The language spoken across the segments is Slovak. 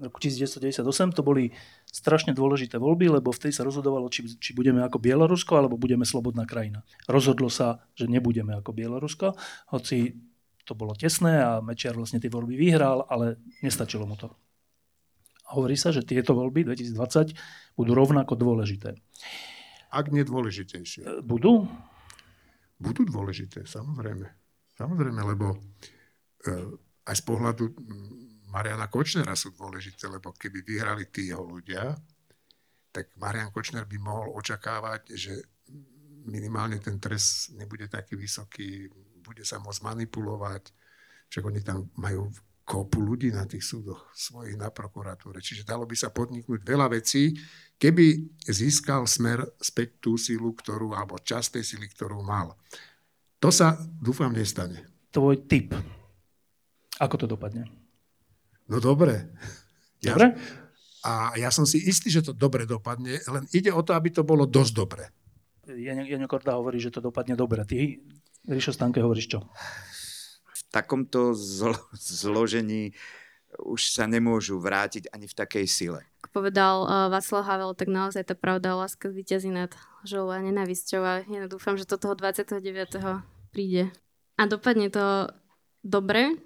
roku 1998, to boli strašne dôležité voľby, lebo vtedy sa rozhodovalo, či, či budeme ako Bielorusko, alebo budeme slobodná krajina. Rozhodlo sa, že nebudeme ako Bielorusko, hoci to bolo tesné a Mečiar vlastne tie voľby vyhral, ale nestačilo mu to. A hovorí sa, že tieto voľby 2020 budú rovnako dôležité. Ak nie dôležitejšie. Budú? Budú dôležité, samozrejme. Samozrejme, lebo e, aj z pohľadu Mariana Kočnera sú dôležité, lebo keby vyhrali tí jeho ľudia, tak Marian Kočner by mohol očakávať, že minimálne ten trest nebude taký vysoký, bude sa môcť manipulovať, však oni tam majú kopu ľudí na tých súdoch svojich na prokuratúre. Čiže dalo by sa podniknúť veľa vecí, keby získal smer späť tú sílu, ktorú, alebo časť tej síly, ktorú mal. To sa, dúfam, nestane. Tvoj typ. Ako to dopadne? No dobre. Dobre? Ja, a ja som si istý, že to dobre dopadne, len ide o to, aby to bolo dosť dobre. Janio Korda hovorí, že to dopadne dobre. Ty, Ríšo Stanke, hovoríš čo? V takomto zlo- zložení už sa nemôžu vrátiť ani v takej sile. Ako povedal uh, Václav Havel, tak naozaj tá pravda a láska zvýťazí nad žolou a nenávisťou a ja dúfam, že to toho 29. príde. A dopadne to dobre,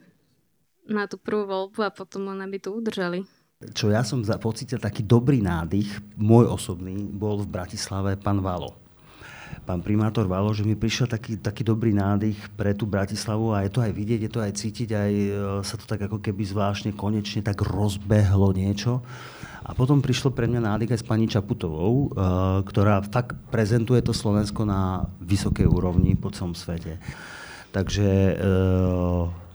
na tú prvú voľbu a potom len aby to udržali. Čo ja som pocitil taký dobrý nádych, môj osobný, bol v Bratislave pán Valo. Pán primátor Valo, že mi prišiel taký, taký dobrý nádych pre tú Bratislavu a je to aj vidieť, je to aj cítiť, aj e, sa to tak ako keby zvláštne konečne tak rozbehlo niečo. A potom prišlo pre mňa nádych aj s pani Čaputovou, e, ktorá fakt prezentuje to Slovensko na vysokej úrovni po celom svete. Takže e,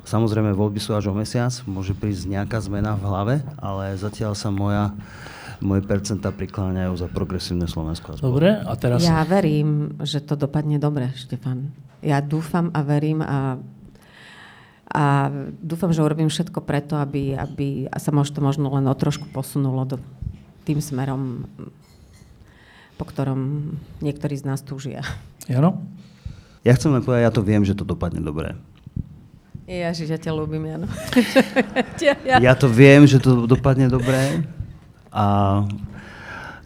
Samozrejme, voľby sú až o mesiac, môže prísť nejaká zmena v hlave, ale zatiaľ sa moja, moje percentá prikláňajú za progresívne Slovensko. Dobre, a teraz... Ja verím, že to dopadne dobre, Štefan. Ja dúfam a verím a, a dúfam, že urobím všetko preto, aby, aby sa možno, možno len o trošku posunulo do tým smerom, po ktorom niektorí z nás túžia. Jano? Ja chcem len povedať, ja to viem, že to dopadne dobre. Ježiš, ja ťa ľúbim, Jano. ja to viem, že to dopadne dobre a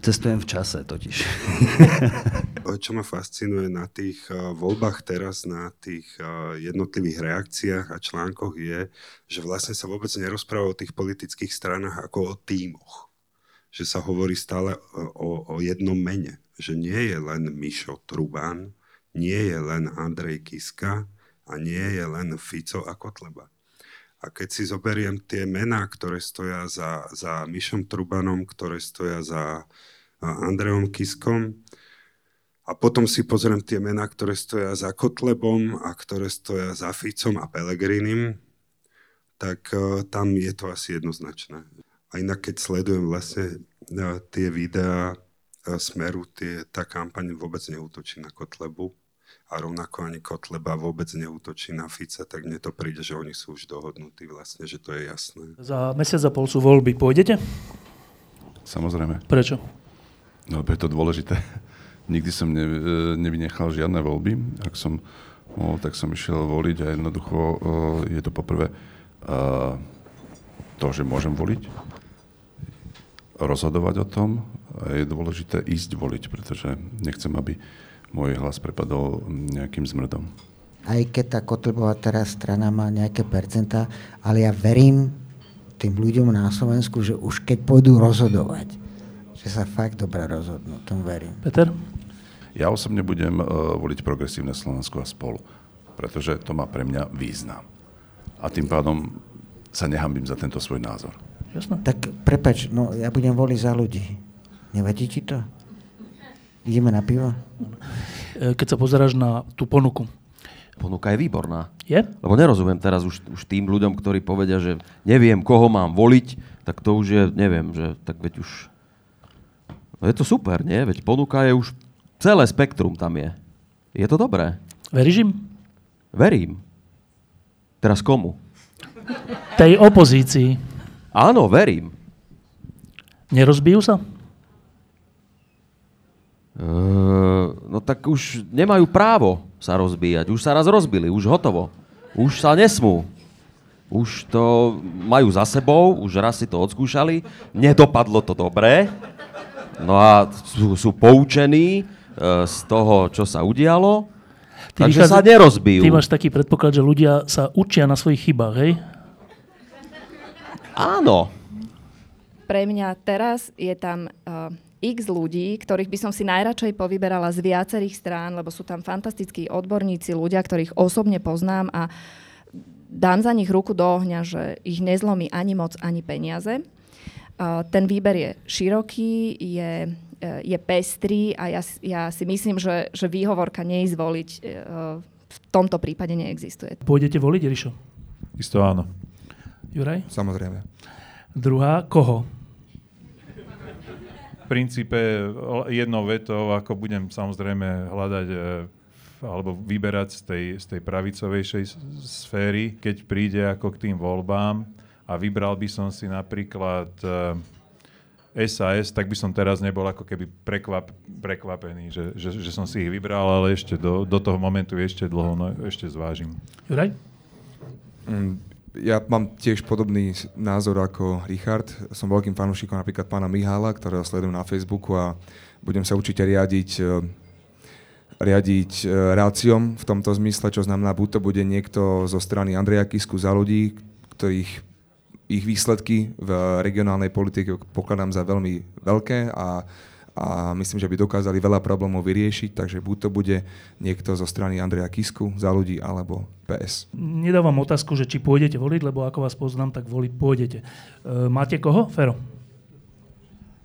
cestujem v čase totiž. Čo ma fascinuje na tých uh, voľbách teraz, na tých uh, jednotlivých reakciách a článkoch je, že vlastne sa vôbec nerozpráva o tých politických stranách ako o tímoch. Že sa hovorí stále o, o jednom mene. Že nie je len Mišo Trubán, nie je len Andrej Kiska, a nie je len Fico a Kotleba. A keď si zoberiem tie mená, ktoré stoja za, za Mišom Trubanom, ktoré stoja za Andreom Kiskom, a potom si pozriem tie mená, ktoré stoja za Kotlebom a ktoré stoja za Ficom a Pelegrinim, tak uh, tam je to asi jednoznačné. A inak, keď sledujem vlastne uh, tie videá uh, Smeru, tie, tá kampaň vôbec neútočí na Kotlebu a rovnako ani Kotleba vôbec neútočí na Fica, tak mne to príde, že oni sú už dohodnutí vlastne, že to je jasné. Za mesiac a pol sú voľby. Pôjdete? Samozrejme. Prečo? No, je to dôležité. Nikdy som ne, nevynechal žiadne voľby. Ak som mohol, tak som išiel voliť a jednoducho je to poprvé to, že môžem voliť, rozhodovať o tom a je dôležité ísť voliť, pretože nechcem, aby môj hlas prepadol nejakým zmrdom. Aj keď tá Kotlebová teraz strana má nejaké percentá, ale ja verím tým ľuďom na Slovensku, že už keď pôjdu rozhodovať, že sa fakt dobre rozhodnú, tom verím. Peter? Ja osobne budem uh, voliť progresívne Slovensko a spolu, pretože to má pre mňa význam. A tým pádom sa nehambím za tento svoj názor. Jasne. Tak prepač, no ja budem voliť za ľudí. Nevadí ti to? Ideme na pivo? E, keď sa pozeráš na tú ponuku. Ponuka je výborná. Je? Lebo nerozumiem teraz už, už tým ľuďom, ktorí povedia, že neviem, koho mám voliť, tak to už je, neviem, že tak veď už... No je to super, nie? Veď ponuka je už... Celé spektrum tam je. Je to dobré. Veríš im? Verím. Teraz komu? Tej opozícii. Áno, verím. Nerozbijú sa? Uh, no tak už nemajú právo sa rozbíjať. Už sa raz rozbili, už hotovo. Už sa nesmú. už to majú za sebou, už raz si to odskúšali, nedopadlo to dobre, no a sú, sú poučení e, z toho, čo sa udialo, ty takže vychádza, sa nerozbijú. Ty máš taký predpoklad, že ľudia sa učia na svojich chybách, hej? Áno. Pre mňa teraz je tam uh, x ľudí, ktorých by som si najradšej povyberala z viacerých strán, lebo sú tam fantastickí odborníci, ľudia, ktorých osobne poznám a dám za nich ruku do ohňa, že ich nezlomí ani moc, ani peniaze. Ten výber je široký, je, e, je pestrý a ja, ja si myslím, že, že výhovorka neizvoliť e, v tomto prípade neexistuje. Pôjdete voliť, Rišo? Isto áno. Juraj? Samozrejme. Druhá, koho? V princípe jednou vetou, ako budem samozrejme hľadať e, alebo vyberať z tej, z tej pravicovejšej sféry, keď príde ako k tým voľbám a vybral by som si napríklad SAS, eh, tak by som teraz nebol ako keby prekvap, prekvapený, že, že, že som si ich vybral, ale ešte do, do toho momentu ešte dlho, no ešte zvážim. Juraj? Mm, ja mám tiež podobný názor ako Richard. Som veľkým fanúšikom napríklad pána Mihála, ktorého sledujem na Facebooku a budem sa určite riadiť eh, riadiť e, ráciom v tomto zmysle, čo znamená, buď to bude niekto zo strany Andreja Kisku za ľudí, ktorých ich výsledky v regionálnej politike pokladám za veľmi veľké a, a myslím, že by dokázali veľa problémov vyriešiť, takže buď to bude niekto zo strany Andreja Kisku za ľudí, alebo PS. Nedávam otázku, že či pôjdete voliť, lebo ako vás poznám, tak voliť pôjdete. E, máte koho? Fero?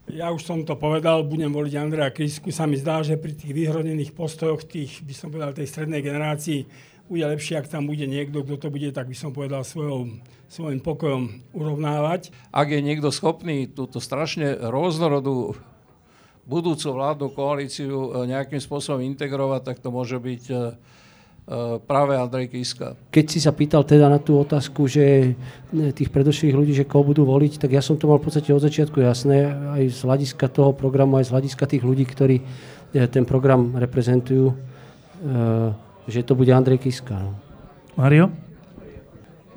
Ja už som to povedal, budem voliť Andreja Kisku. Sa mi zdá, že pri tých vyhrodených postojoch, tých, by som povedal, tej strednej generácii, bude lepšie, ak tam bude niekto, kto to bude, tak by som povedal, svojou, svojim pokojom urovnávať. Ak je niekto schopný túto strašne rôznorodú budúcu vládnu koalíciu eh, nejakým spôsobom integrovať, tak to môže byť eh, Eh, práve Andrej Kiska. Keď si sa pýtal teda na tú otázku, že tých predošlých ľudí, že koho budú voliť, tak ja som to mal v podstate od začiatku jasné, aj z hľadiska toho programu, aj z hľadiska tých ľudí, ktorí ten program reprezentujú, že to bude Andrej Kiska. No. Mario?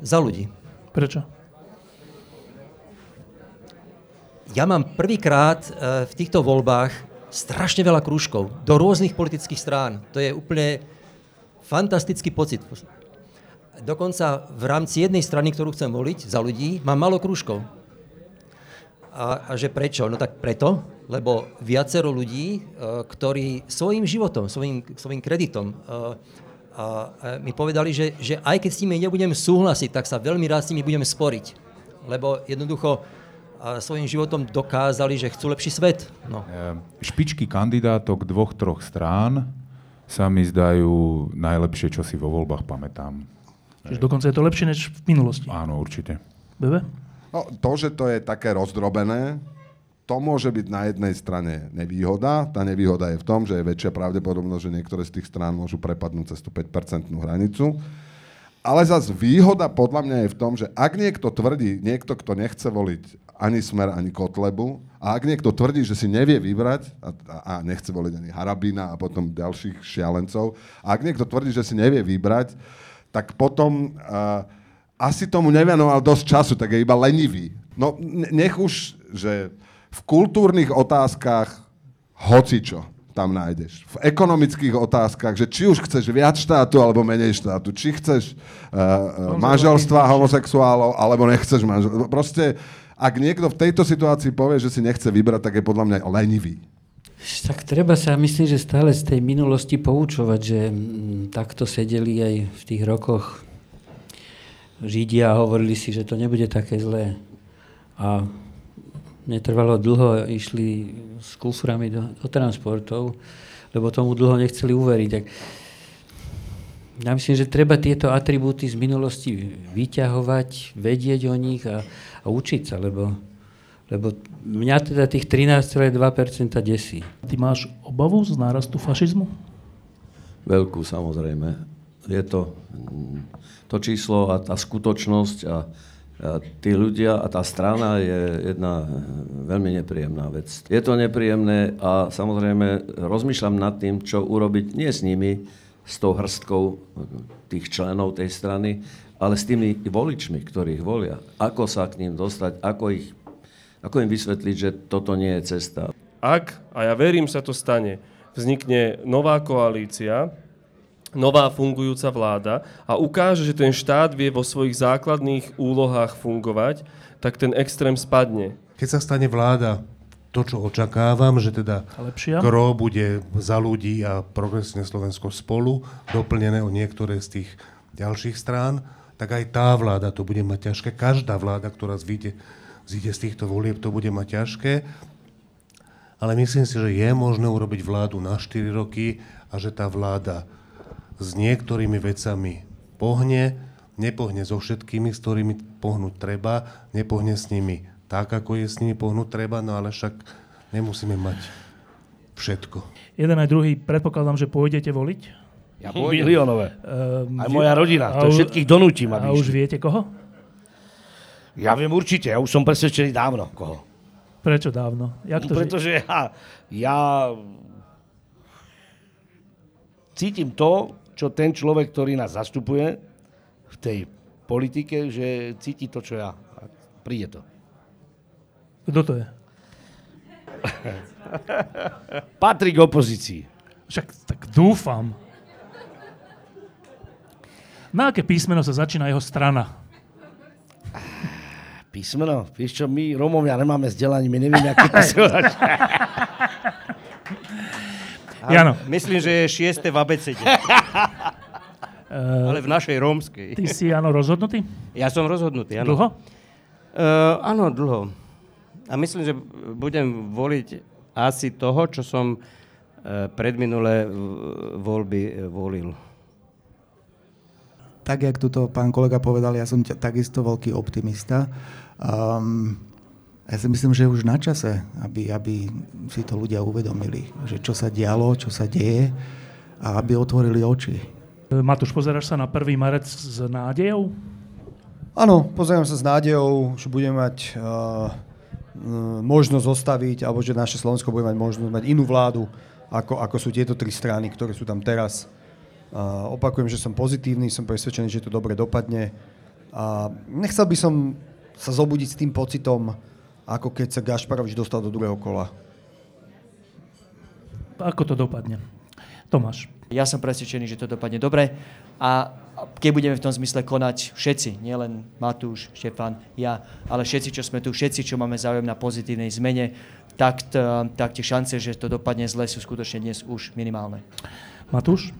Za ľudí. Prečo? Ja mám prvýkrát v týchto voľbách strašne veľa krúžkov do rôznych politických strán. To je úplne fantastický pocit. Dokonca v rámci jednej strany, ktorú chcem voliť za ľudí, mám malo krúžkov. A, a že prečo? No tak preto, lebo viacero ľudí, uh, ktorí svojim životom, svojim, svojim kreditom uh, a, a mi povedali, že, že aj keď s nimi nebudem súhlasiť, tak sa veľmi rád s nimi budem sporiť. Lebo jednoducho a svojim životom dokázali, že chcú lepší svet. No. Špičky kandidátok dvoch, troch strán sa mi zdajú najlepšie, čo si vo voľbách pamätám. Čiže dokonca je to lepšie než v minulosti. Áno, určite. Bebe? No, to, že to je také rozdrobené, to môže byť na jednej strane nevýhoda. Tá nevýhoda je v tom, že je väčšia pravdepodobnosť, že niektoré z tých strán môžu prepadnúť cez tú 5% hranicu. Ale zase výhoda podľa mňa je v tom, že ak niekto tvrdí, niekto, kto nechce voliť ani Smer, ani Kotlebu. A ak niekto tvrdí, že si nevie vybrať a, a nechce voliť ani Harabina a potom ďalších šialencov, a ak niekto tvrdí, že si nevie vybrať, tak potom uh, asi tomu nevenoval dosť času, tak je iba lenivý. No nech už, že v kultúrnych otázkach hocičo tam nájdeš. V ekonomických otázkach, že či už chceš viac štátu alebo menej štátu, či chceš uh, manželstva homosexuálov alebo nechceš manželstva. Proste ak niekto v tejto situácii povie, že si nechce vybrať, tak je podľa mňa lenivý. Tak treba sa, myslím, že stále z tej minulosti poučovať, že m, takto sedeli aj v tých rokoch Židia a hovorili si, že to nebude také zlé. A netrvalo dlho, išli s kuframi do, do transportov, lebo tomu dlho nechceli uveriť. Tak ja myslím, že treba tieto atribúty z minulosti vyťahovať, vedieť o nich a, a učiť sa, lebo, lebo mňa teda tých 13,2% desí. Ty máš obavu z nárastu fašizmu? Veľkú, samozrejme. Je to to číslo a tá skutočnosť a, a tí ľudia a tá strana je jedna veľmi nepríjemná vec. Je to nepríjemné a samozrejme rozmýšľam nad tým, čo urobiť nie s nimi, s tou hrstkou tých členov tej strany, ale s tými voličmi, ktorých volia. Ako sa k ním dostať, ako, ich, ako im vysvetliť, že toto nie je cesta. Ak, a ja verím, sa to stane, vznikne nová koalícia, nová fungujúca vláda a ukáže, že ten štát vie vo svojich základných úlohách fungovať, tak ten extrém spadne. Keď sa stane vláda, to, čo očakávam, že teda Lepšia. KRO bude za ľudí a progresívne Slovensko spolu, doplnené o niektoré z tých ďalších strán, tak aj tá vláda to bude mať ťažké. Každá vláda, ktorá zvíde, zíde z týchto volieb, to bude mať ťažké. Ale myslím si, že je možné urobiť vládu na 4 roky a že tá vláda s niektorými vecami pohne, nepohne so všetkými, s ktorými pohnúť treba, nepohne s nimi tak, ako je s nimi pohnúť treba, no ale však nemusíme mať všetko. Jeden aj druhý, predpokladám, že pôjdete voliť? Ja pôjdem. Miliónové. Um, Aj moja rodina. To všetkých donútim, aby A už išli. viete koho? Ja viem určite, ja už som presvedčený dávno koho. Prečo dávno? Jak to, No, Pretože ja, ja cítim to, čo ten človek, ktorý nás zastupuje v tej politike, že cíti to, čo ja. A príde to. Kto to je? Patrí k opozícii. Však tak dúfam. Na aké písmeno sa začína jeho strana? Písmeno? Vieš čo, my Romovia nemáme vzdelanie, my nevieme, aké písmeno. Jano. Myslím, že je šieste v abecede. Ale v našej rómskej. Ty si, áno, rozhodnutý? Ja som rozhodnutý, áno. Dlho? Uh, áno, dlho. A myslím, že budem voliť asi toho, čo som uh, predminulé voľby uh, volil. tak, jak tuto pán kolega povedal, ja som ťa, takisto veľký optimista. Um, ja si myslím, že už na čase, aby, aby si to ľudia uvedomili, že čo sa dialo, čo sa deje a aby otvorili oči. Matúš, pozeráš sa na 1. marec s nádejou? Áno, pozerám sa s nádejou, že budeme mať uh, možnosť zostaviť, alebo že naše Slovensko bude mať možnosť mať inú vládu, ako, ako sú tieto tri strany, ktoré sú tam teraz. Uh, opakujem, že som pozitívny, som presvedčený, že to dobre dopadne. A nechcel by som sa zobudiť s tým pocitom, ako keď sa Gašparovič dostal do druhého kola. Ako to dopadne? Tomáš. Ja som presvedčený, že to dopadne dobre a keď budeme v tom zmysle konať všetci, nielen Matúš, Štefan, ja, ale všetci, čo sme tu, všetci, čo máme záujem na pozitívnej zmene, tak, t- tak tie šance, že to dopadne zle, sú skutočne dnes už minimálne. Matúš?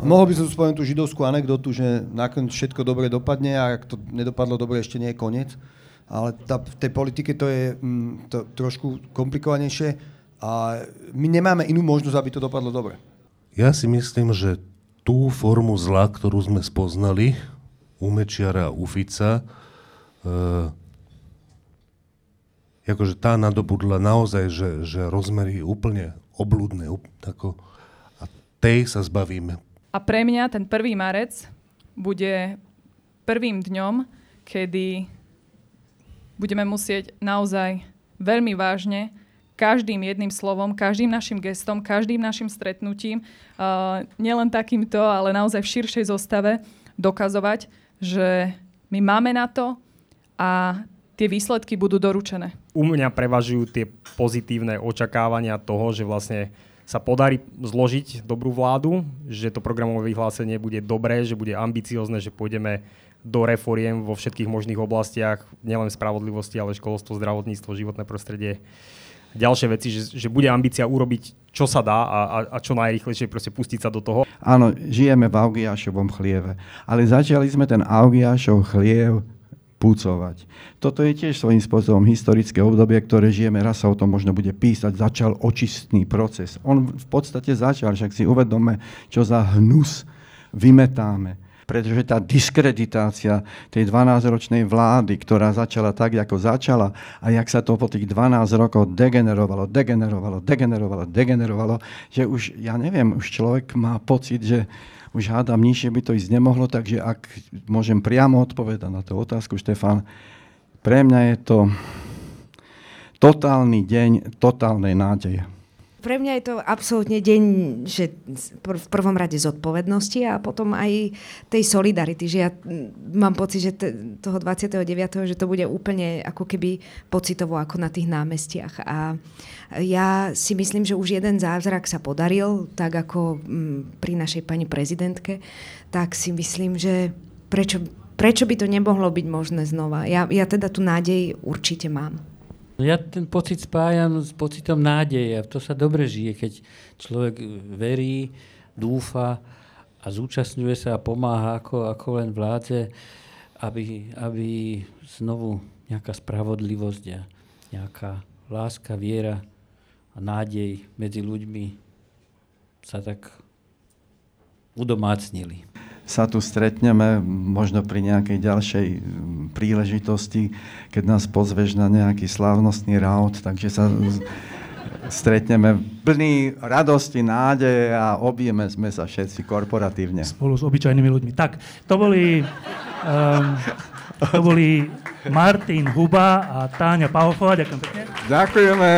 Mohol by som spomenúť tú židovskú anekdotu, že nakoniec všetko dobre dopadne a ak to nedopadlo dobre, ešte nie je koniec. Ale tá, v tej politike to je mm, to, trošku komplikovanejšie a my nemáme inú možnosť, aby to dopadlo dobre. Ja si myslím, že tú formu zla, ktorú sme spoznali u Mečiara a u Fica, e, akože tá nadobudla naozaj, že, že rozmery úplne oblúdne, up, tako, a tej sa zbavíme. A pre mňa ten 1. marec bude prvým dňom, kedy budeme musieť naozaj veľmi vážne každým jedným slovom, každým našim gestom, každým našim stretnutím, uh, nielen takýmto, ale naozaj v širšej zostave dokazovať, že my máme na to a tie výsledky budú doručené. U mňa prevažujú tie pozitívne očakávania toho, že vlastne sa podarí zložiť dobrú vládu, že to programové vyhlásenie bude dobré, že bude ambiciozne, že pôjdeme do reforiem vo všetkých možných oblastiach, nielen spravodlivosti, ale školstvo, zdravotníctvo, životné prostredie, ďalšie veci, že, že bude ambícia urobiť, čo sa dá a, a, a čo najrychlejšie proste pustiť sa do toho. Áno, žijeme v Augiašovom chlieve, ale začali sme ten Augiašov chliev púcovať. Toto je tiež svojím spôsobom historické obdobie, ktoré žijeme, raz sa o tom možno bude písať, začal očistný proces. On v podstate začal, však si uvedome, čo za hnus vymetáme pretože tá diskreditácia tej 12-ročnej vlády, ktorá začala tak, ako začala a jak sa to po tých 12 rokov degenerovalo, degenerovalo, degenerovalo, degenerovalo, že už, ja neviem, už človek má pocit, že už hádam, nižšie by to ísť nemohlo, takže ak môžem priamo odpovedať na tú otázku, Štefan, pre mňa je to totálny deň totálnej nádeje. Pre mňa je to absolútne deň, že v prvom rade zodpovednosti a potom aj tej solidarity, že ja mám pocit, že toho 29. že to bude úplne ako keby pocitovo ako na tých námestiach. A ja si myslím, že už jeden zázrak sa podaril, tak ako pri našej pani prezidentke, tak si myslím, že prečo, prečo by to nemohlo byť možné znova. Ja, ja teda tú nádej určite mám. No ja ten pocit spájam s pocitom nádeje to sa dobre žije, keď človek verí, dúfa a zúčastňuje sa a pomáha ako, ako len vládze, aby, aby znovu nejaká spravodlivosť a nejaká láska, viera a nádej medzi ľuďmi sa tak udomácnili sa tu stretneme, možno pri nejakej ďalšej príležitosti, keď nás pozveš na nejaký slávnostný raut, takže sa stretneme plný radosti, nádeje a objeme sme sa všetci korporatívne. Spolu s obyčajnými ľuďmi. Tak, to boli, um, to boli Martin Huba a Táňa Pahofová. Ďakujem pekne. Ďakujeme.